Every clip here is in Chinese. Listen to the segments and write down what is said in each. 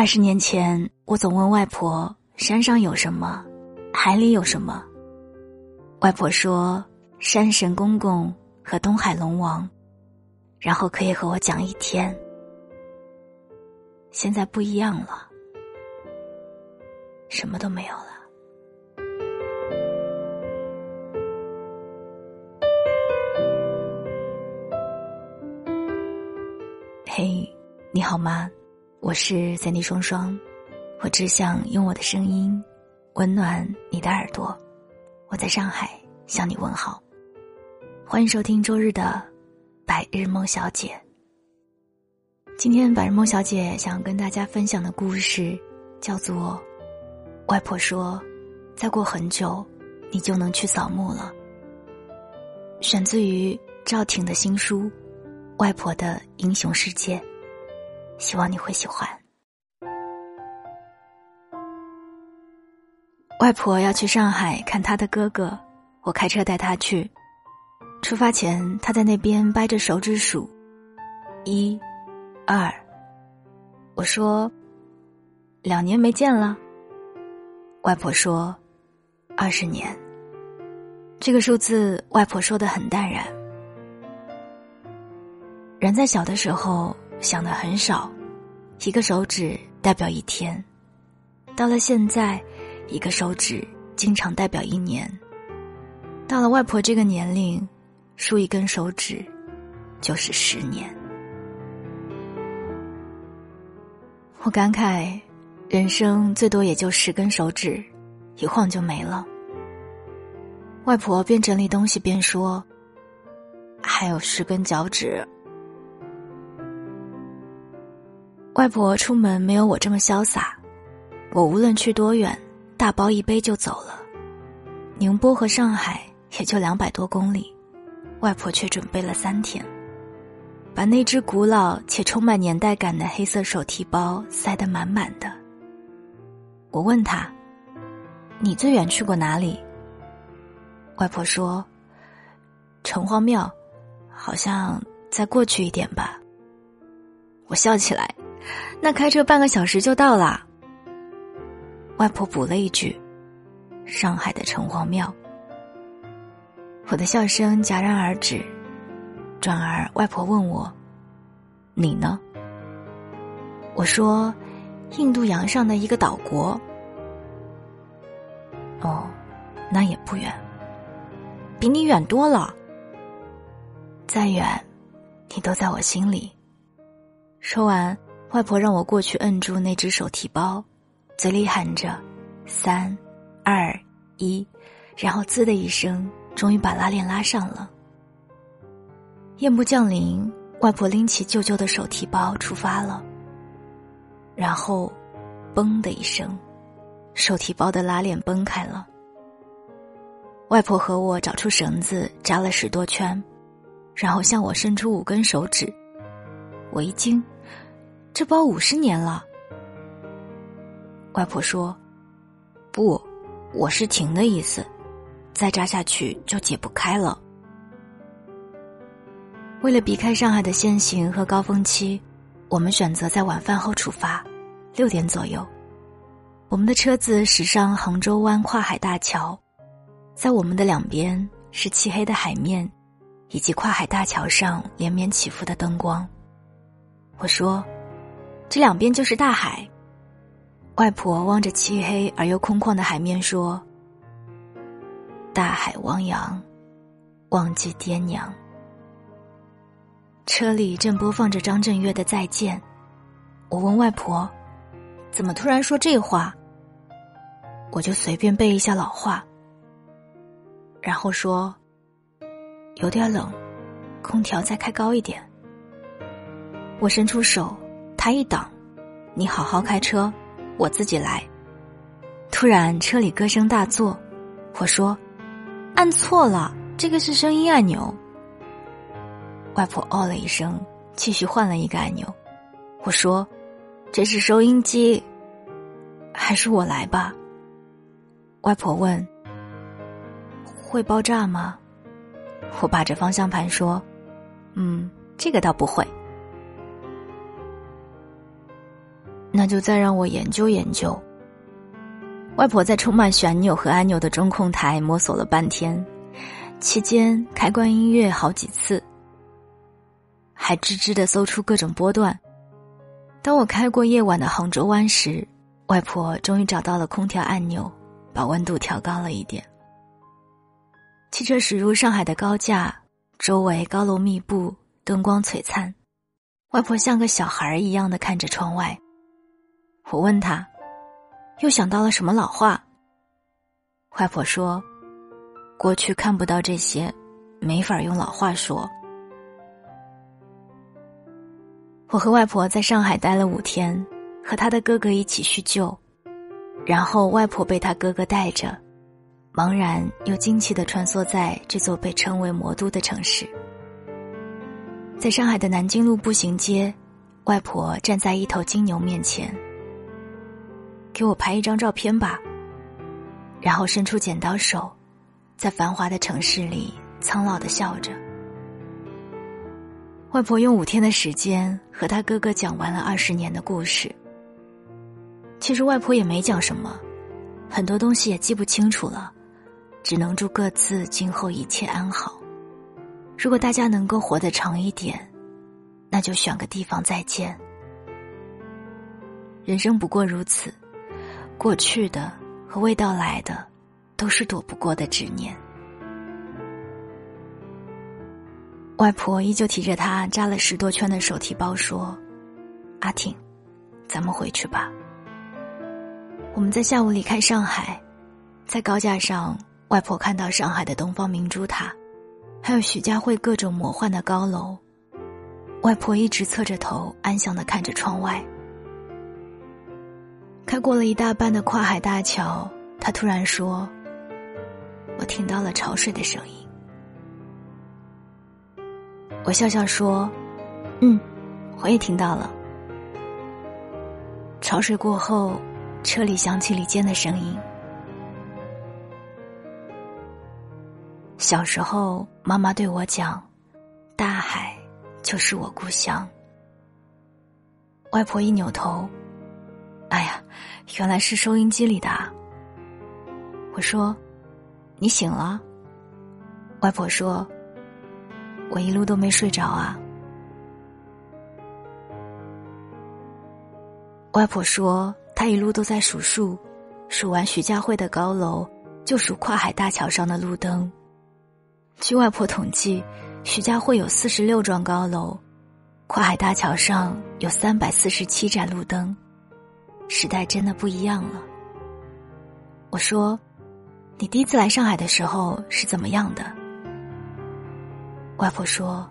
二十年前，我总问外婆：“山上有什么？海里有什么？”外婆说：“山神公公和东海龙王。”然后可以和我讲一天。现在不一样了，什么都没有了。嘿，你好吗？我是三 D 双双，我只想用我的声音温暖你的耳朵。我在上海向你问好，欢迎收听周日的《白日梦小姐》。今天白日梦小姐想跟大家分享的故事叫做《外婆说，再过很久，你就能去扫墓了》。选自于赵挺的新书《外婆的英雄世界》。希望你会喜欢。外婆要去上海看她的哥哥，我开车带她去。出发前，她在那边掰着手指数，一、二。我说：“两年没见了。”外婆说：“二十年。”这个数字，外婆说的很淡然。人在小的时候。想的很少，一个手指代表一天，到了现在，一个手指经常代表一年。到了外婆这个年龄，数一根手指，就是十年。我感慨，人生最多也就十根手指，一晃就没了。外婆边整理东西边说：“还有十根脚趾。”外婆出门没有我这么潇洒，我无论去多远，大包一背就走了。宁波和上海也就两百多公里，外婆却准备了三天，把那只古老且充满年代感的黑色手提包塞得满满的。我问她：“你最远去过哪里？”外婆说：“城隍庙，好像再过去一点吧。”我笑起来。那开车半个小时就到了。外婆补了一句：“上海的城隍庙。”我的笑声戛然而止，转而外婆问我：“你呢？”我说：“印度洋上的一个岛国。”哦，那也不远，比你远多了。再远，你都在我心里。说完。外婆让我过去摁住那只手提包，嘴里喊着“三、二、一”，然后“滋”的一声，终于把拉链拉上了。夜幕降临，外婆拎起舅舅的手提包出发了。然后，“嘣”的一声，手提包的拉链崩开了。外婆和我找出绳子扎了十多圈，然后向我伸出五根手指。我一惊。这包五十年了，外婆说：“不，我是停的意思，再扎下去就解不开了。”为了避开上海的限行和高峰期，我们选择在晚饭后出发，六点左右，我们的车子驶上杭州湾跨海大桥，在我们的两边是漆黑的海面，以及跨海大桥上连绵起伏的灯光。我说。这两边就是大海。外婆望着漆黑而又空旷的海面说：“大海汪洋，忘记爹娘。”车里正播放着张震岳的《再见》，我问外婆：“怎么突然说这话？”我就随便背一下老话，然后说：“有点冷，空调再开高一点。”我伸出手。他一挡，你好好开车，我自己来。突然车里歌声大作，我说：“按错了，这个是声音按钮。”外婆哦了一声，继续换了一个按钮。我说：“这是收音机，还是我来吧？”外婆问：“会爆炸吗？”我把着方向盘说：“嗯，这个倒不会。”那就再让我研究研究。外婆在充满旋钮和按钮的中控台摸索了半天，期间开关音乐好几次，还吱吱的搜出各种波段。当我开过夜晚的杭州湾时，外婆终于找到了空调按钮，把温度调高了一点。汽车驶入上海的高架，周围高楼密布，灯光璀璨。外婆像个小孩一样的看着窗外。我问他。又想到了什么老话？外婆说：“过去看不到这些，没法用老话说。”我和外婆在上海待了五天，和他的哥哥一起叙旧，然后外婆被他哥哥带着，茫然又惊奇的穿梭在这座被称为魔都的城市。在上海的南京路步行街，外婆站在一头金牛面前。给我拍一张照片吧。然后伸出剪刀手，在繁华的城市里苍老的笑着。外婆用五天的时间和他哥哥讲完了二十年的故事。其实外婆也没讲什么，很多东西也记不清楚了，只能祝各自今后一切安好。如果大家能够活得长一点，那就选个地方再见。人生不过如此。过去的和未到来的，都是躲不过的执念。外婆依旧提着她扎了十多圈的手提包说：“阿挺，咱们回去吧。”我们在下午离开上海，在高架上，外婆看到上海的东方明珠塔，还有徐家汇各种魔幻的高楼。外婆一直侧着头，安详的看着窗外。开过了一大半的跨海大桥，他突然说：“我听到了潮水的声音。”我笑笑说：“嗯，我也听到了。”潮水过后，车里响起李健的声音。小时候，妈妈对我讲：“大海就是我故乡。”外婆一扭头。原来是收音机里的。我说：“你醒了。”外婆说：“我一路都没睡着啊。”外婆说：“她一路都在数数，数完徐家汇的高楼，就数跨海大桥上的路灯。据外婆统计，徐家汇有四十六幢高楼，跨海大桥上有三百四十七盏路灯。”时代真的不一样了。我说：“你第一次来上海的时候是怎么样的？”外婆说：“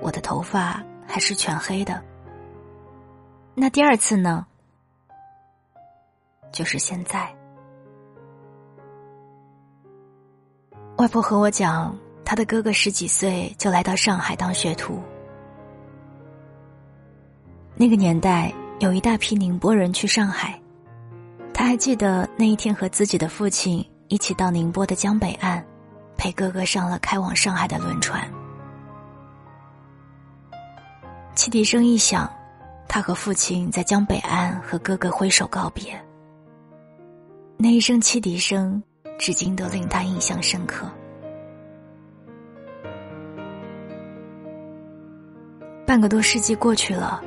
我的头发还是全黑的。”那第二次呢？就是现在。外婆和我讲，她的哥哥十几岁就来到上海当学徒。那个年代。有一大批宁波人去上海，他还记得那一天和自己的父亲一起到宁波的江北岸，陪哥哥上了开往上海的轮船。汽笛声一响，他和父亲在江北岸和哥哥挥手告别。那一声汽笛声，至今都令他印象深刻。半个多世纪过去了。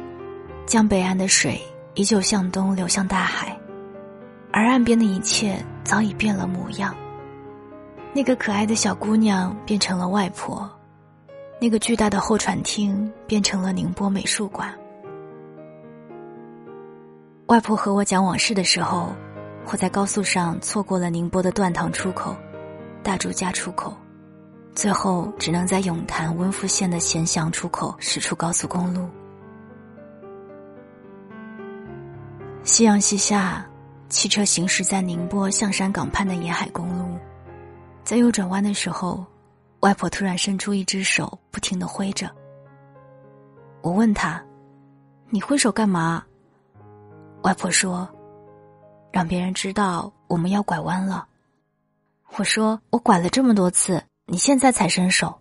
江北岸的水依旧向东流向大海，而岸边的一切早已变了模样。那个可爱的小姑娘变成了外婆，那个巨大的候船厅变成了宁波美术馆。外婆和我讲往事的时候，我在高速上错过了宁波的断塘出口、大竹家出口，最后只能在永潭温福县的咸祥出口驶出高速公路。夕阳西下，汽车行驶在宁波象山港畔的沿海公路，在右转弯的时候，外婆突然伸出一只手，不停的挥着。我问她：“你挥手干嘛？”外婆说：“让别人知道我们要拐弯了。”我说：“我拐了这么多次，你现在才伸手。”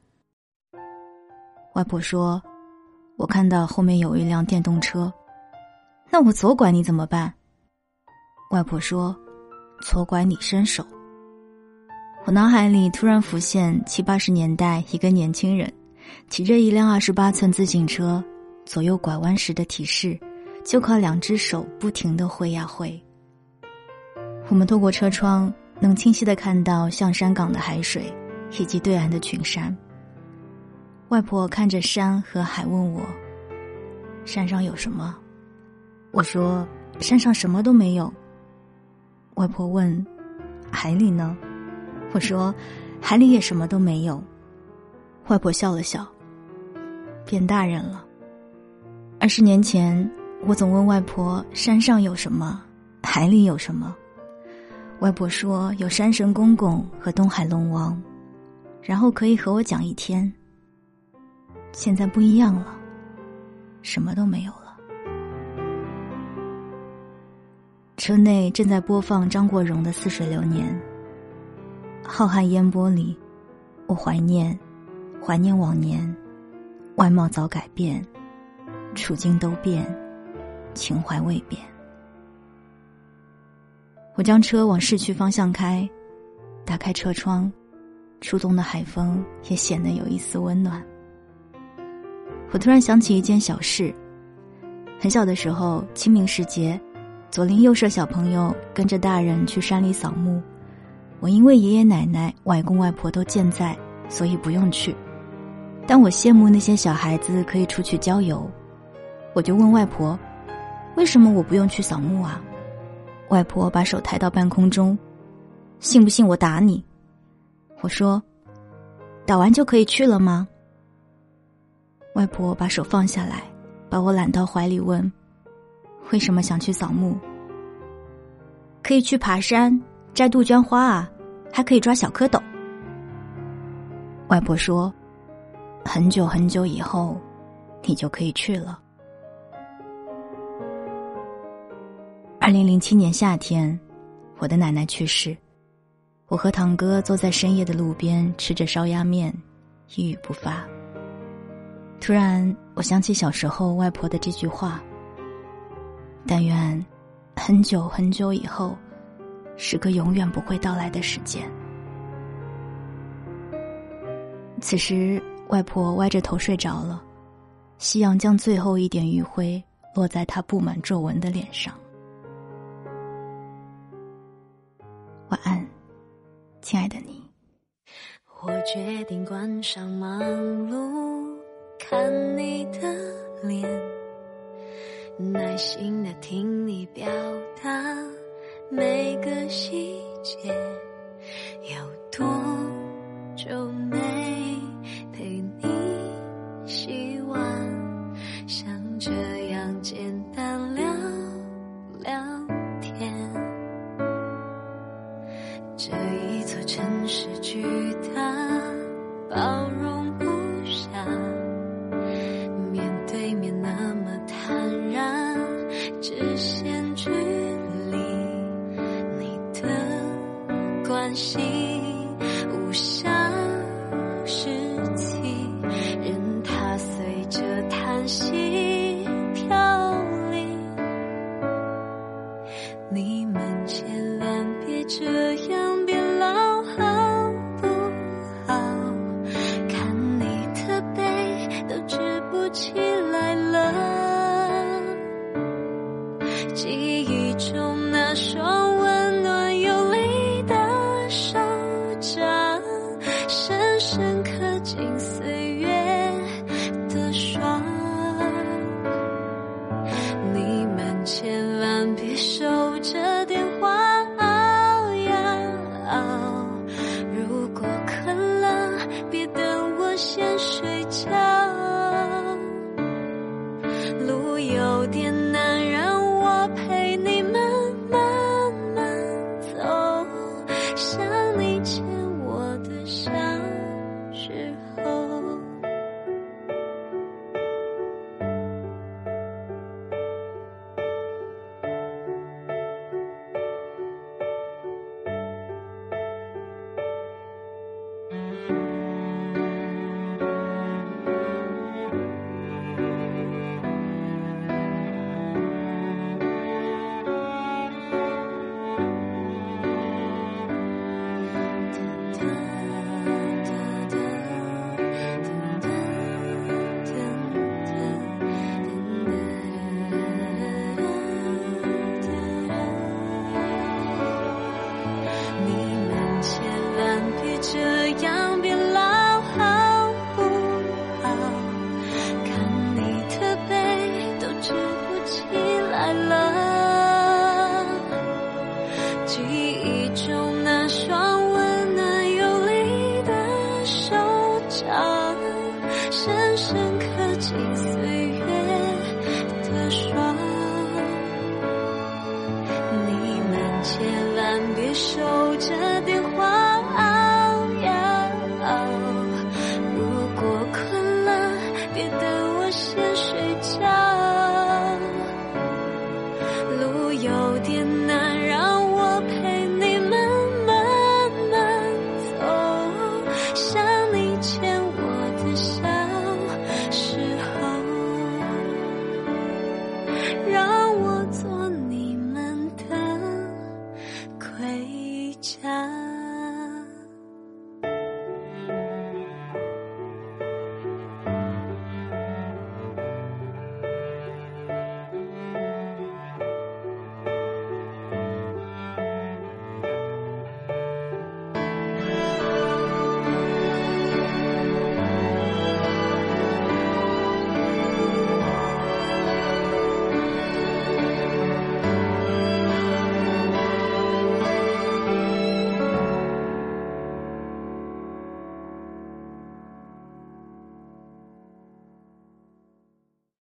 外婆说：“我看到后面有一辆电动车。”那我左拐你怎么办？外婆说：“左拐你伸手。”我脑海里突然浮现七八十年代一个年轻人，骑着一辆二十八寸自行车，左右拐弯时的提示，就靠两只手不停的挥呀挥。我们透过车窗，能清晰的看到象山港的海水，以及对岸的群山。外婆看着山和海，问我：“山上有什么？”我说：“山上什么都没有。”外婆问：“海里呢？”我说：“海里也什么都没有。”外婆笑了笑。变大人了。二十年前，我总问外婆：“山上有什么？海里有什么？”外婆说：“有山神公公和东海龙王。”然后可以和我讲一天。现在不一样了，什么都没有。车内正在播放张国荣的《似水流年》。浩瀚烟波里，我怀念，怀念往年，外貌早改变，处境都变，情怀未变。我将车往市区方向开，打开车窗，初冬的海风也显得有一丝温暖。我突然想起一件小事：很小的时候，清明时节，左邻右舍小朋友跟着大人去山里扫墓。我因为爷爷奶奶、外公外婆都健在，所以不用去。但我羡慕那些小孩子可以出去郊游，我就问外婆：“为什么我不用去扫墓啊？”外婆把手抬到半空中，信不信我打你？我说：“打完就可以去了吗？”外婆把手放下来，把我揽到怀里问：“为什么想去扫墓？”可以去爬山。摘杜鹃花啊，还可以抓小蝌蚪。外婆说：“很久很久以后，你就可以去了。”二零零七年夏天，我的奶奶去世，我和堂哥坐在深夜的路边吃着烧鸭面，一语不发。突然，我想起小时候外婆的这句话：“但愿很久很久以后。”是个永远不会到来的时间。此时，外婆歪着头睡着了，夕阳将最后一点余晖落在她布满皱纹的脸上。晚安，亲爱的你。我决定关上忙碌，看你的脸，耐心的听你表达。每个细节有多久没你们千万别这样样。